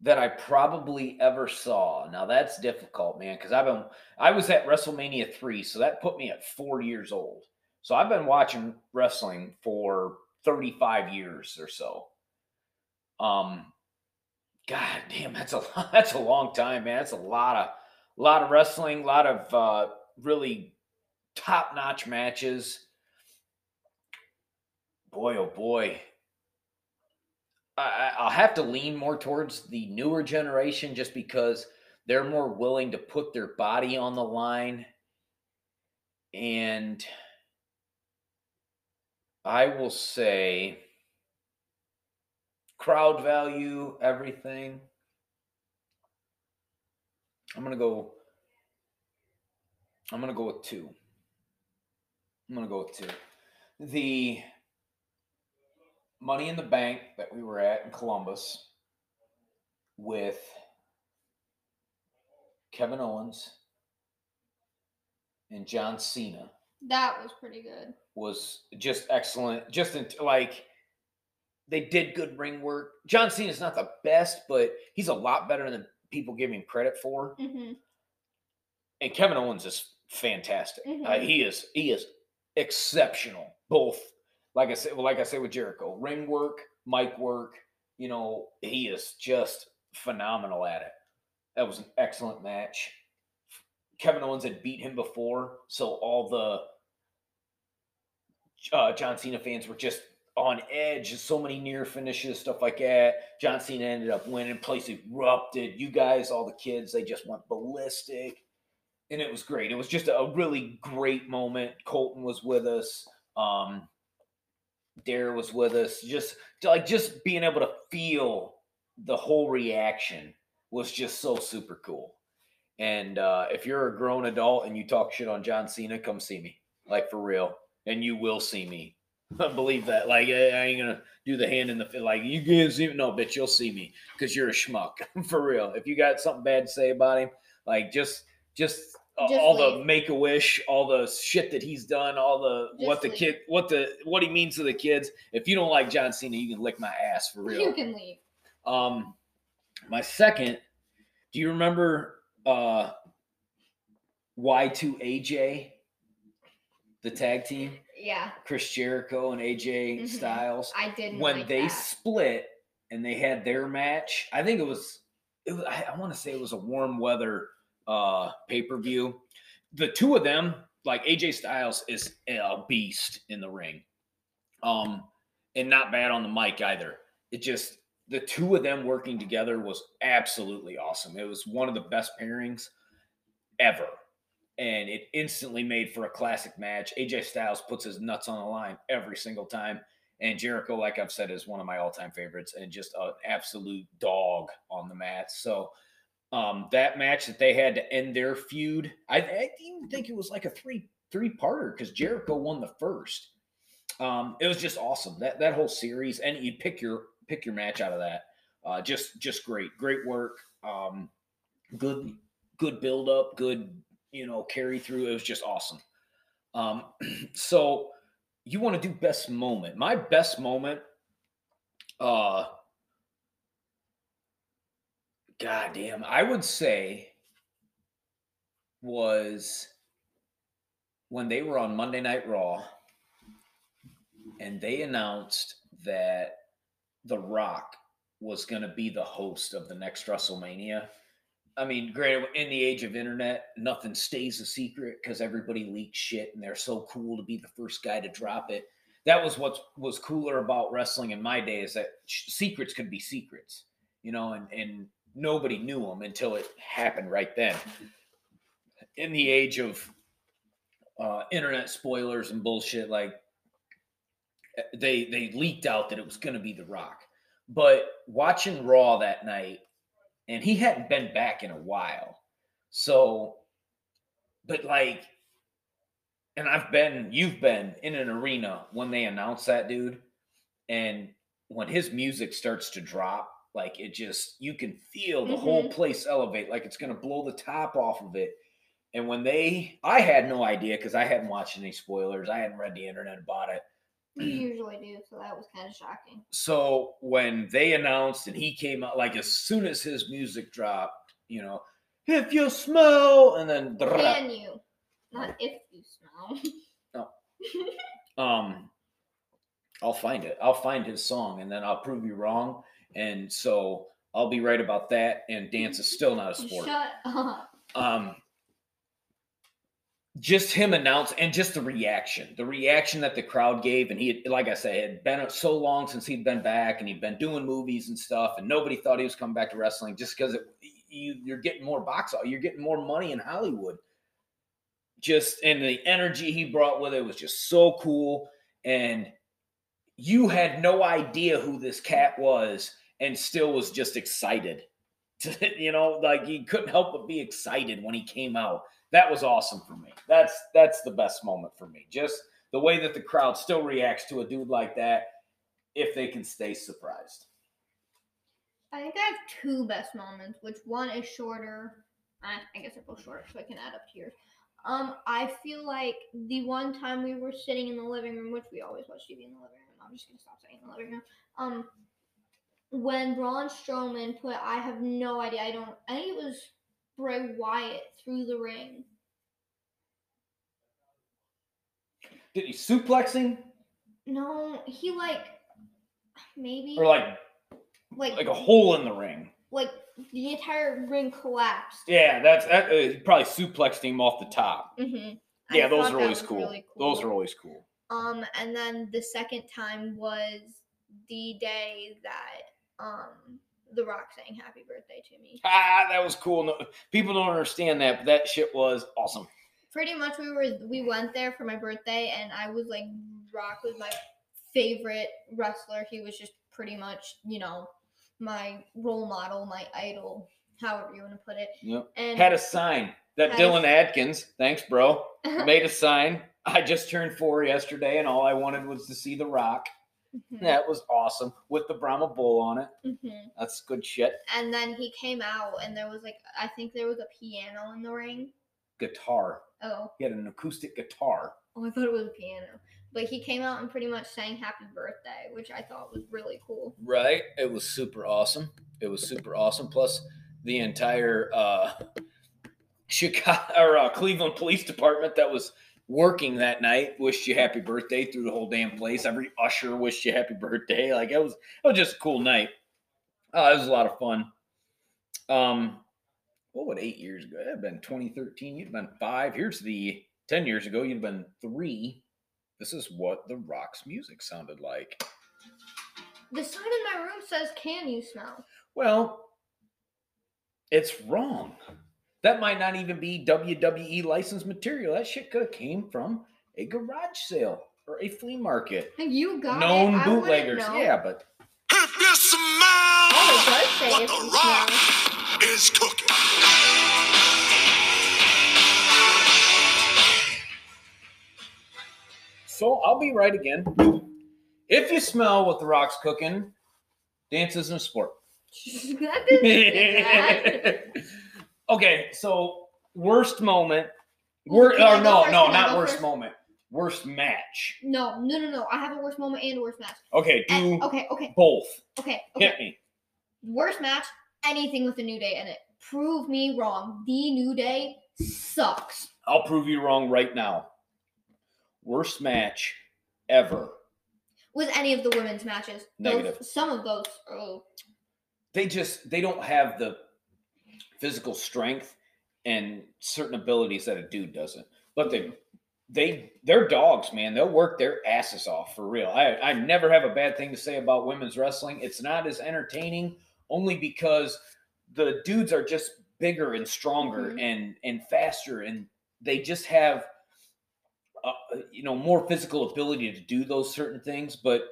that I probably ever saw. Now that's difficult, man, because I've been I was at WrestleMania three, so that put me at four years old. So I've been watching wrestling for 35 years or so. Um, God damn, that's a that's a long time, man. That's a lot of a lot of wrestling, a lot of uh, really top notch matches. Boy, oh boy. I- I'll have to lean more towards the newer generation just because they're more willing to put their body on the line. And I will say crowd value, everything. I'm gonna go. I'm gonna go with two. I'm gonna go with two. The Money in the Bank that we were at in Columbus with Kevin Owens and John Cena That was pretty good. Was just excellent. Just in, like they did good ring work. John Cena is not the best, but he's a lot better than people give him credit for. hmm And Kevin Owens is fantastic. Uh, Mhm. he is he is exceptional. Both, like I said, like I said with Jericho, ring work, mic work. You know, he is just phenomenal at it. That was an excellent match. Kevin Owens had beat him before, so all the uh, John Cena fans were just on edge. So many near finishes, stuff like that. John Cena ended up winning. Place erupted. You guys, all the kids, they just went ballistic, and it was great. It was just a really great moment. Colton was with us. Um, Dare was with us. Just like just being able to feel the whole reaction was just so super cool. And uh, if you're a grown adult and you talk shit on John Cena, come see me, like for real, and you will see me. Believe that. Like I I ain't gonna do the hand in the like you guys even no, bitch. You'll see me because you're a schmuck for real. If you got something bad to say about him, like just just, uh, all the make a wish, all the shit that he's done, all the what Just the leave. kid, what the what he means to the kids. If you don't like John Cena, you can lick my ass for real. You can leave. Um, my second, do you remember uh Y2AJ, the tag team, Yeah, Chris Jericho and AJ Mhm. Styles? I didn't. When like they that. split and they had their match, I think it was, it was I, I want to say it was a warm weather uh pay per view. The two of them, like AJ Styles, is a beast in the ring, um, and not bad on the mic either. It just the two of them working together was absolutely awesome. It was one of the best pairings ever. And it instantly made for a classic match. AJ Styles puts his nuts on the line every single time. And Jericho, like I've said, is one of my all time favorites and just an absolute dog on the mat. So um, that match that they had to end their feud, I, I even think it was like a three three parter because Jericho won the first. Um, it was just awesome that that whole series, and you pick your pick your match out of that. Uh, just just great, great work. Um, good good build up, good you know carry through. It was just awesome. Um, so you want to do best moment? My best moment. Uh, God damn, I would say was when they were on Monday Night Raw and they announced that The Rock was going to be the host of the next WrestleMania. I mean, granted, in the age of internet, nothing stays a secret because everybody leaks shit and they're so cool to be the first guy to drop it. That was what was cooler about wrestling in my day is that secrets could be secrets, you know, and, and nobody knew them until it happened right then. In the age of uh, internet spoilers and bullshit, like eh, they they leaked out that it was going to be The Rock. But watching Raw that night, and he hadn't been back in a while, so, but like, and I've been, you've been in an arena when they announce that dude, and when his music starts to drop, like it just you can feel the whole Mhm. place elevate, like it's gonna blow the top off of it. And when they, I had no idea because I hadn't watched any spoilers. I hadn't read the internet about it. You usually do, so that was kind of shocking. So when they announced and he came out, like as soon as his music dropped, you know, if you smell, and then Can you? Not if you smell. No. um, I'll find it. I'll find his song, and then I'll prove you wrong. And so I'll be right about that. And dance is still not a sport. Shut up. um just him announce and just the reaction the reaction that the crowd gave. And he had, like i said had been uh, so long since he'd been back and he'd been doing movies and stuff and nobody thought he was coming back to wrestling just because you, you're getting more box you're getting more money in hollywood. Just and the energy he brought with it was just so cool. And you had no idea who this cat was and still was just excited. You know like he couldn't help but be excited when he came out that was awesome for me that's that's the best moment for me just the way that the crowd still reacts to a dude like that if they can stay surprised I think I have two best moments, which one is shorter. I, guess they're both short, so I can add up to yours. Um, I feel like the one time we were sitting in the living room, which we always watch TV in the living room. I'm just gonna stop saying in the living room. Um, when Braun Strowman put, I have no idea. I don't. I think it was Bray Wyatt through the ring. did he suplexing No, he like maybe or like like like a hole in the ring like the entire ring collapsed. yeah that's that uh, he probably suplexed him off the top Mm-hmm. yeah those are always cool. those are always cool Um, and then the second time was the day that um The Rock saying "Happy Birthday" to me. ah that was cool no, people don't understand that but that shit was awesome Pretty much, we were we went there for my birthday, and I was like, Rock was my favorite wrestler. He was just pretty much, you know, my role model, my idol, however you want to put it. yep And had a sign that Had a- Dylan Adkins, thanks, bro, made a sign. I just turned four yesterday, and all I wanted was to see The Rock. Mhm, That was awesome with the Brahma Bull on it. mhm. That's good shit. And then he came out, and there was like, I think there was a piano in the ring. Guitar. Oh, He had an acoustic guitar. Oh, I thought it was a piano. But he came out and pretty much sang happy birthday, which I thought was really cool. Right. It was super awesome. It was super awesome. Plus, the entire uh, Chicago or uh, Cleveland Police Department that was working that night wished you happy birthday through the whole damn place. Every usher wished you happy birthday. Like it was, it was just a cool night. Uh, it was a lot of fun. Um, what would eight years ago? It'd have been 2013. You'd have been five. Here's the 10 years ago. You'd have been three. This is what the Rock's music sounded like. The sign in my room says, Can you smell? Well, it's wrong. That might not even be WWE licensed material. That shit could have came from a garage sale or a flea market. You got Known it. I bootleggers. know. Yeah, but If you smell Oh, it does what the rock smell. is cooking. So I'll be right again. If you smell what the rock's cooking, dance isn't a sport. that didn't that. okay, so worst moment. Wor- Can or no, no, not worst moment. Worst match. No, no, no, no. I have a worst moment and a worst match. Okay, do And- okay, okay, both. okay, okay. Hit me. Worst match, anything with a new day in it. Prove me wrong. The new day sucks. I'll prove you wrong right now. Worst match ever. With any of the women's matches. Those- Negative. some of those. Oh, They just they don't have the physical strength and certain abilities that a dude doesn't. But they they they're dogs, man. They'll work their asses off for real. I I never have a bad thing to say about women's wrestling. It's not as entertaining only because the dudes are just bigger and stronger Mhm. and and faster and they just have uh, you know more physical ability to do those certain things but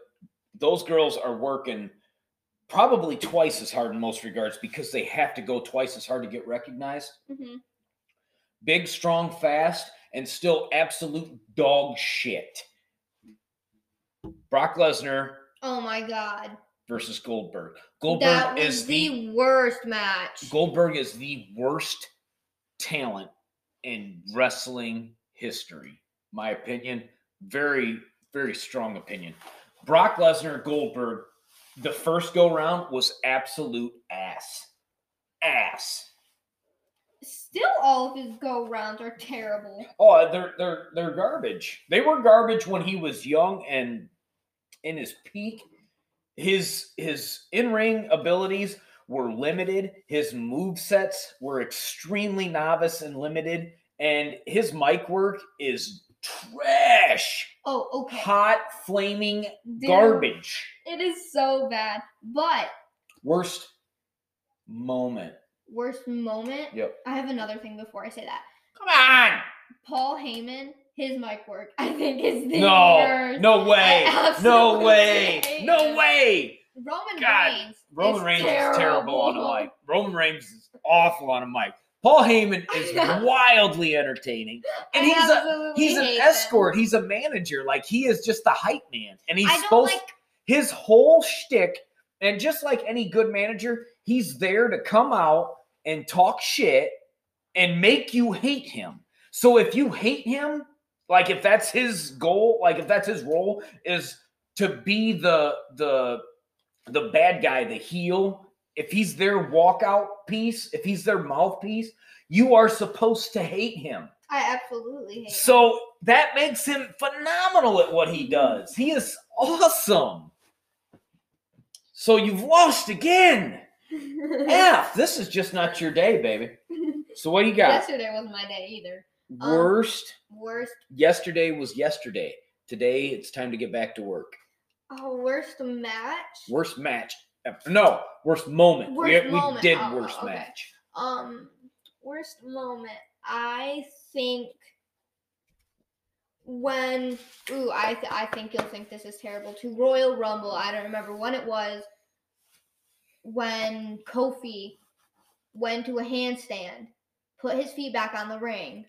those girls are working probably twice as hard in most regards because they have to go twice as hard to get recognized hmm big strong fast and still absolute dog shit brock lesnar oh my god. versus goldberg goldberg that is the, the worst match. Goldberg is the worst talent in wrestling history. My opinion, very, very strong opinion. Brock Lesnar, Goldberg, the first go round was absolute ass. Ass. Still, all of his go rounds are terrible. Oh, they're they're they're garbage. They were garbage when he was young and in his peak. His his in-ring abilities were limited. His move sets were extremely novice and limited. And his mic work is trash. Oh, okay. Hot, flaming Dude, garbage. It is so bad. But Worst moment. worst moment. Yep. I have another thing before I say that. Come on. Paul Heyman, his mic work, I think is the No. worst. No way. No way. No way. Roman God, Reigns. Roman is Reigns terrible. is terrible on a mic. Roman Reigns is awful on a mic. Paul Heyman is wildly entertaining, and I he's a he's an escort. He's a manager. Like he is just the hype man, and he's supposed like. his whole shtick. And just like any good manager, he's there to come out and talk shit and make you hate him. So if you hate him, like if that's his goal, like if that's his role, is to be the the the bad guy, the heel. If he's their walkout piece, if he's their mouthpiece, you are supposed to hate him. I absolutely hate. So that makes him phenomenal at what he does. He is awesome. So you've lost again. him. F, this is just not your day, baby. So what do you got? Yesterday wasn't my day either. um, Worst. Worst. Yesterday was yesterday. Today it's time to get back to work. Oh, worst match. Worst match. No, worst moment. we, Worst we moment. did Oh, worst okay. match. Um, worst moment. I think when ooh, I th- I think you'll think this is terrible too. Royal Rumble. I don't remember when it was. When Kofi went to a handstand, put his feet back on the ring.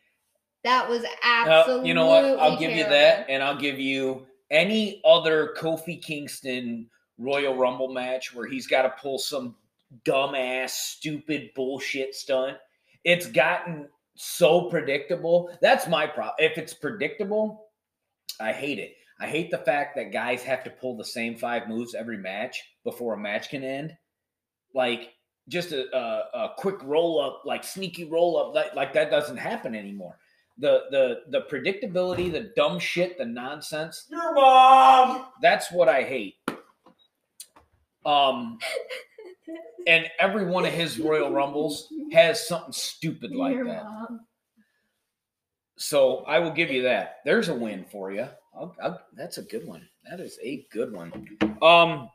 That was Uh, absolutely. you know what? I'll give you that, and I'll give you any other Kofi Kingston Royal Rumble match where he's got to pull some dumbass, stupid bullshit stunt. It's gotten so predictable. That's my problem. If it's predictable, I hate it. I hate the fact that guys have to pull the same five moves every match before a match can end. Like just a, a, a quick roll up, like sneaky roll up, like, like that doesn't happen anymore the the the predictability, the dumb shit, the nonsense. Your mom. That's what I hate. Um, and every one of his Royal Rumbles has something stupid like that. So I will give you that. There's a win for you. I'll, I'll, that's a good one. That is a good one. Um.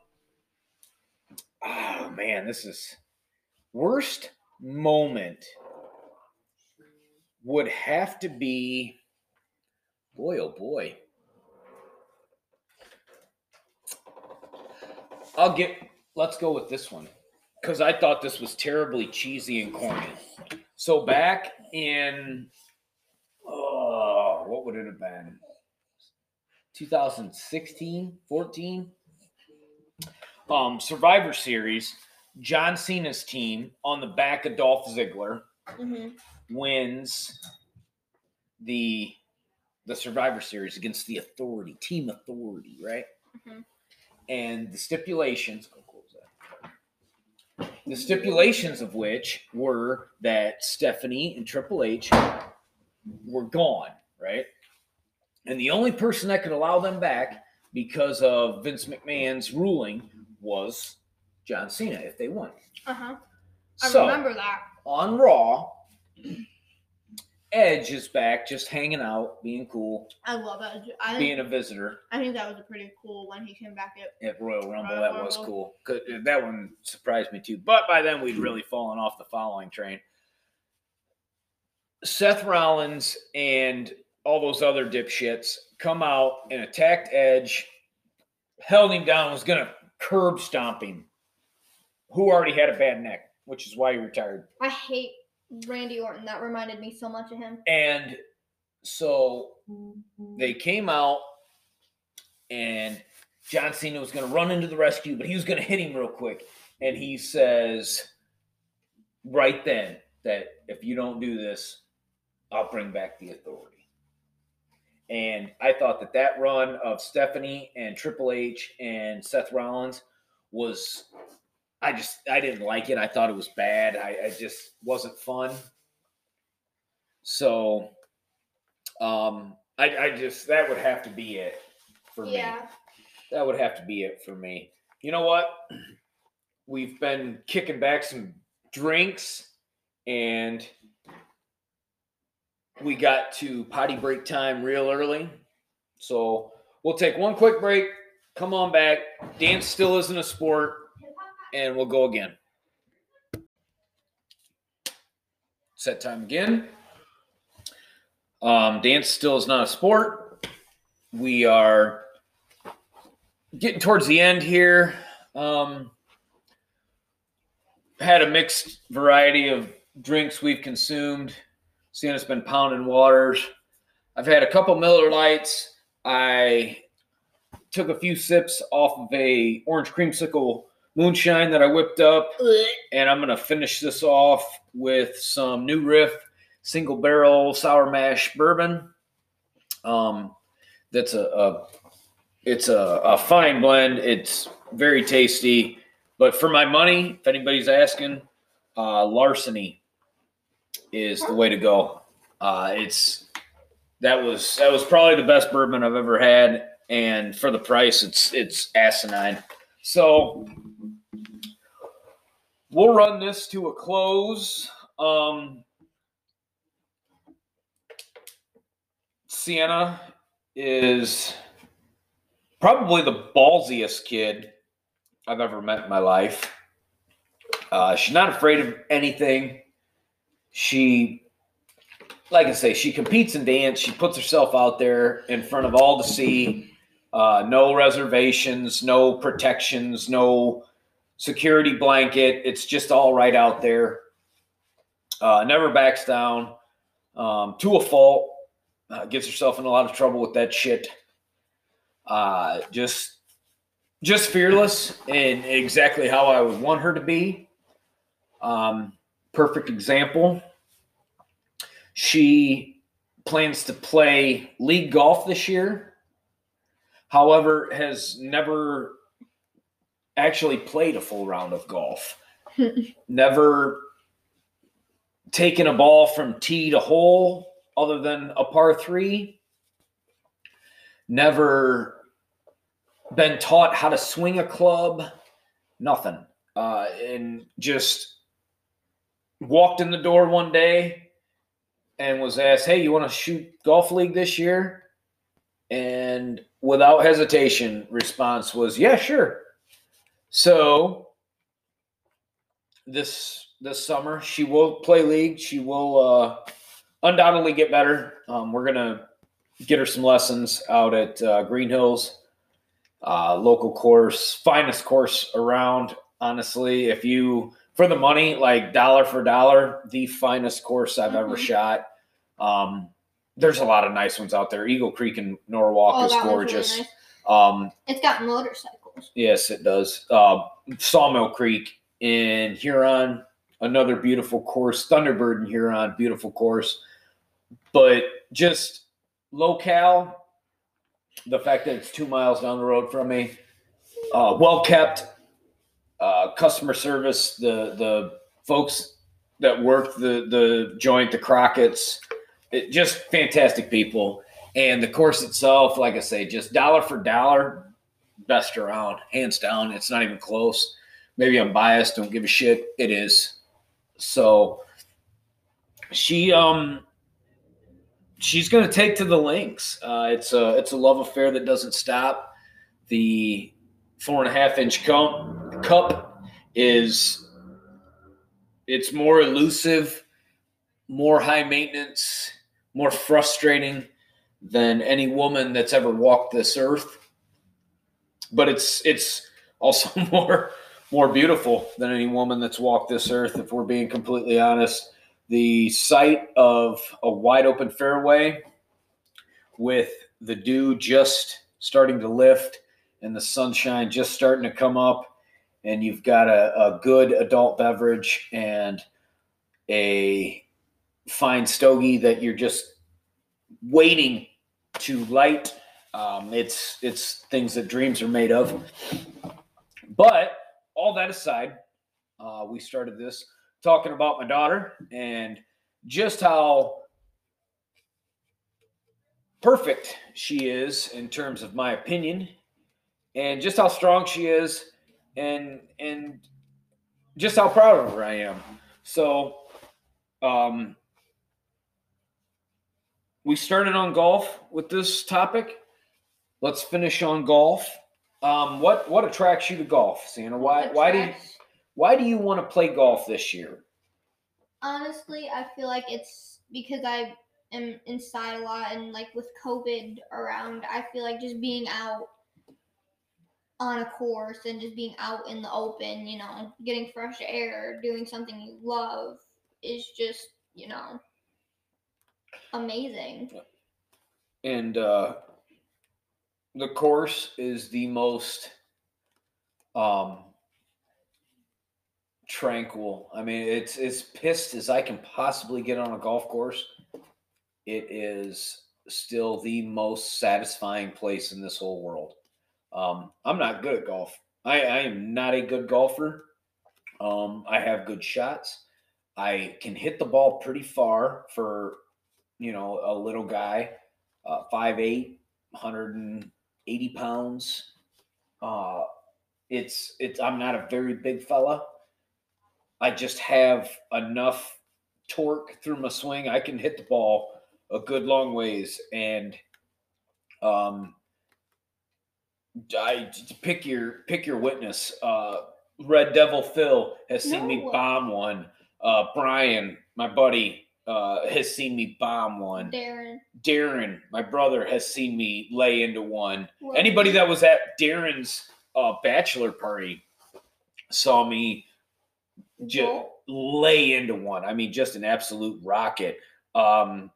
Oh man, this is worst moment would have to be. Boy, oh boy. I'll get. Let's go with this one because I thought this was terribly cheesy and corny. So back in oh, what would it have been? 2016, 14. Um, Survivor Series, John Cena's team on the back of Dolph Ziggler hmm wins the the Survivor Series against the Authority, Team Authority, right? Mhm. And the stipulations. that. The stipulations of which were that Stephanie and Triple H were gone, right? And the only person that could allow them back because of Vince McMahon's ruling was John Cena if they won. Uh huh. I So remember that. on Raw, Edge is back, just hanging out, being cool, I love it. I being a visitor I think that was a pretty cool when he came back. At, at Royal Rumble. Royal that was Rumble. cool. 'Cause That one surprised me too. But by then, we'd really fallen off the following train. Seth Rollins and all those other dipshits come out and attacked Edge, held him down, was going to curb stomp him, who already had a bad neck, which is why he retired. I hate Randy Orton. That reminded me so much of him. And so they came out, and John Cena was going to run into the rescue, but he was going to hit him real quick. And he says, right then, that if you don't do this, I'll bring back the authority. And I thought that that run of Stephanie and Triple H and Seth Rollins was, I just, I didn't like it. I thought it was bad. I, I just wasn't fun. So, um, I, I just that would have to be it for me. Yeah. That would have to be it for me. You know what? We've been kicking back some drinks and we got to potty break time real early. So we'll take one quick break. Come on back. Dance still isn't a sport, and we'll go again. Set time again. Um, dance still is not a sport. We are getting towards the end here. Um, had a mixed variety of drinks we've consumed. Us been pounding waters. I've had a couple Miller Lites. I took a few sips off of a orange creamsicle moonshine that I whipped up, and I'm gonna finish this off with some New Riff single barrel sour mash bourbon. Um, that's a, a it's a, a fine blend. It's very tasty. But for my money, if anybody's asking, uh, larceny is the way to go. Uh, it's that was that was probably the best bourbon I've ever had, and for the price, it's it's asinine. So we'll run this to a close. Um, Sienna is probably the ballsiest kid I've ever met in my life. Uh, she's not afraid of anything. She, like I say, she competes in dance. She puts herself out there in front of all to see. Uh, no reservations, no protections, no security blanket. It's just all right out there. Uh, never backs down um, to a fault. Uh, gets herself in a lot of trouble with that shit. Uh, just, just fearless and exactly how I would want her to be. Um, perfect example. She plans to play league golf this year. However, has never actually played a full round of golf. never taken a ball from tee to hole other than a par three. Never been taught how to swing a club. Nothing. Uh, and just walked in the door one day and was asked, Hey, you want to shoot golf league this year? And without hesitation, response was, Yeah, sure. So this this summer she will play league. She will uh, undoubtedly get better. Um, we're gonna get her some lessons out at uh, Green Hills, uh, local course, finest course around. Honestly, if you for the money, like dollar for dollar, the finest course I've ever Mhm. shot. Um, there's a lot of nice ones out there. Eagle Creek in Norwalk oh, is one's really gorgeous. nice. Um, It's got motorcycles. Yes, it does. Uh, Sawmill Creek in Huron, another beautiful course. Thunderbird in Huron, beautiful course. But just locale, the fact that it's two miles down the road from me, uh, well kept, uh, customer service, the the folks that work the the joint, the Crockett's, it, just fantastic people. And the course itself, like I say, just dollar for dollar, best around, hands down. It's not even close. Maybe I'm biased, don't give a shit. It is. So she um she's gonna take to the links. Uh, it's a it's a love affair that doesn't stop. The four and a half inch cup cup is it's more elusive, more high maintenance, more frustrating than any woman that's ever walked this earth. But it's it's also more more beautiful than any woman that's walked this earth, if we're being completely honest. The sight of a wide open fairway with the dew just starting to lift and the sunshine just starting to come up, and you've got a, a good adult beverage and a fine stogie that you're just waiting to light. Um, it's it's things that dreams are made of. But all that aside, uh, we started this talking about my daughter and just how perfect she is in terms of my opinion, and just how strong she is, and and just how proud of her I am. So, um, we started on golf with this topic. Let's finish on golf. Um, what what attracts you to golf, Sienna? Why why do you, why do you want to play golf this year? honestly, I feel like it's because I am inside a lot and like with COVID around, I feel like just being out on a course and just being out in the open, you know, getting fresh air, doing something you love is just, you know, amazing. And uh, the course is the most um, tranquil. I mean, it's as pissed as I can possibly get on a golf course. It is still the most satisfying place in this whole world. Um, I'm not good at golf. I, I am not a good golfer. Um, I have good shots. I can hit the ball pretty far for, you know, a little guy, uh, 5'8", 180 pounds. Uh, it's it's. I'm not a very big fella. I just have enough torque through my swing. I can hit the ball a good long ways, and um, I pick your pick your witness. Uh, Red Devil Phil has seen me bomb one. Uh, Brian, my buddy, uh, has seen me bomb one. Darren. Darren, my brother, has seen me lay into one. Well, Anybody that was at Darren's uh, bachelor party saw me ju- Well, lay into one. I mean, just an absolute rocket. Um,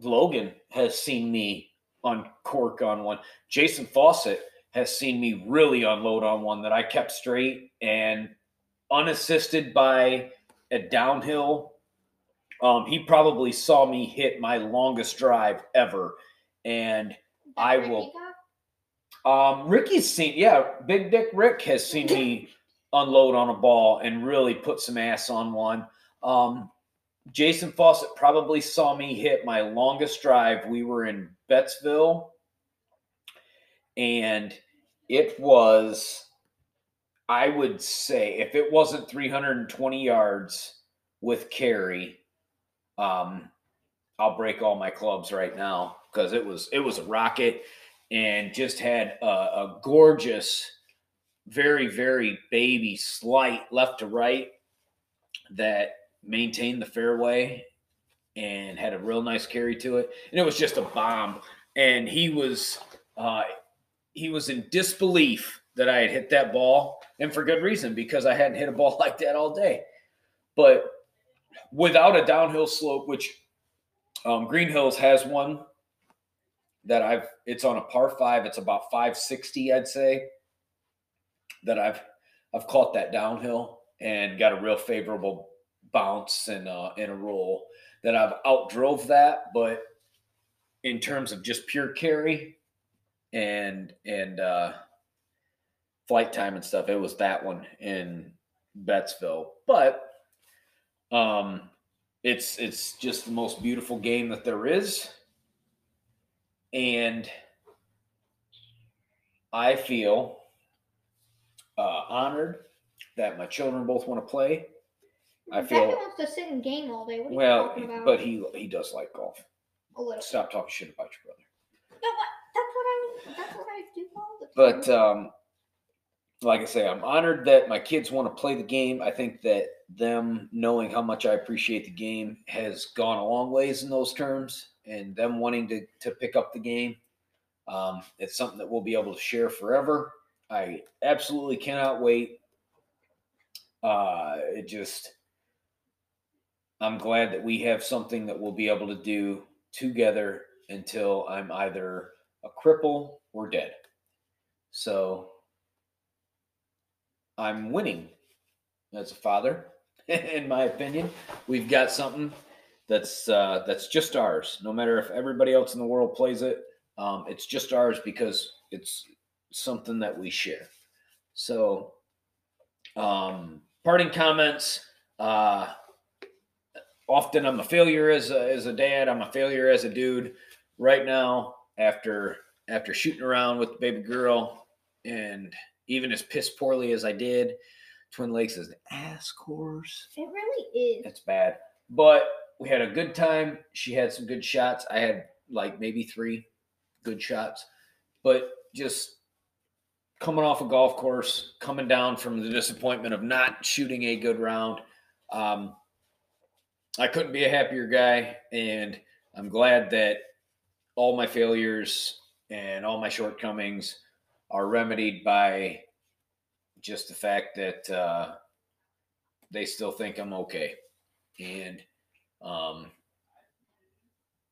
Logan has seen me uncork on one. Jason Fawcett has seen me really unload on one that I kept straight and unassisted by a downhill. Um, he probably saw me hit my longest drive ever. And I will- um, Ricky's seen, yeah, Big Dick Rick has seen me unload on a ball and really put some ass on one. Um, Jason Fawcett probably saw me hit my longest drive. We were in Bettsville, and it was, I would say, if it wasn't 320 yards with carry, um, I'll break all my clubs right now because it was it was a rocket and just had a, a gorgeous, very, very baby slight left to right that maintained the fairway and had a real nice carry to it. And it was just a bomb. And he was uh, he was in disbelief that I had hit that ball, and for good reason because I hadn't hit a ball like that all day. But without a downhill slope, which Um, Green Hills has one that I've. It's on a par five. It's about five sixty, I'd say. That I've I've caught that downhill and got a real favorable bounce and uh, and a roll. That I've outdrove that, but in terms of just pure carry and and uh, flight time and stuff, it was that one in Bettsville. But um, it's it's just the most beautiful game that there is, and I feel uh, honored that my children both want to play. I Becky feel wants to sit and game all day. Well, but he he does like golf. a little. Stop talking shit about your brother. No, what? That's what I. That's what I do all the time. But um, like I say, I'm honored that my kids want to play the game. I think that them knowing how much I appreciate the game has gone a long ways in those terms, and them wanting to to pick up the game. Um, it's something that we'll be able to share forever. I absolutely cannot wait. Uh, it just, I'm glad that we have something that we'll be able to do together until I'm either a cripple or dead. So I'm winning as a father, in my opinion. We've got something that's uh, that's just ours. No matter if everybody else in the world plays it, um, it's just ours because it's something that we share. So, um, parting comments. Uh, often I'm a failure as a, as a dad. I'm a failure as a dude. Right now, after after shooting around with the baby girl, and even as piss poorly as I did, Twin Lakes is an ass course. it really is. It's bad, but we had a good time. She had some good shots. I had like maybe three good shots, but just coming off a golf course, coming down from the disappointment of not shooting a good round. Um, I couldn't be a happier guy, and I'm glad that all my failures and all my shortcomings are remedied by just the fact that uh, they still think I'm okay. And um,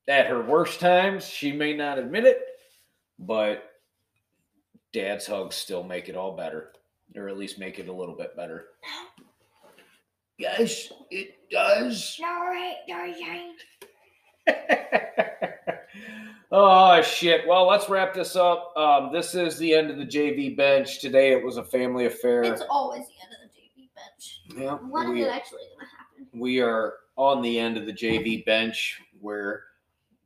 at her worst times, she may not admit it, but dad's hugs still make it all better, or at least make it a little bit better. Yes, it does. All right, all right. Oh shit! Well, let's wrap this up. Um, this is the end of the JV bench. Today it was a family affair. It's always the end of the JV bench. yeah, When we, is it actually going to happen? we are on the end of the JV bench where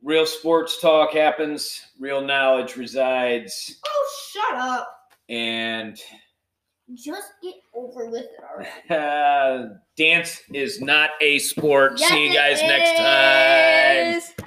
real sports talk happens, real knowledge resides, Oh, shut up. and Just get over with it already. uh, dance is not a sport. See you guys next time.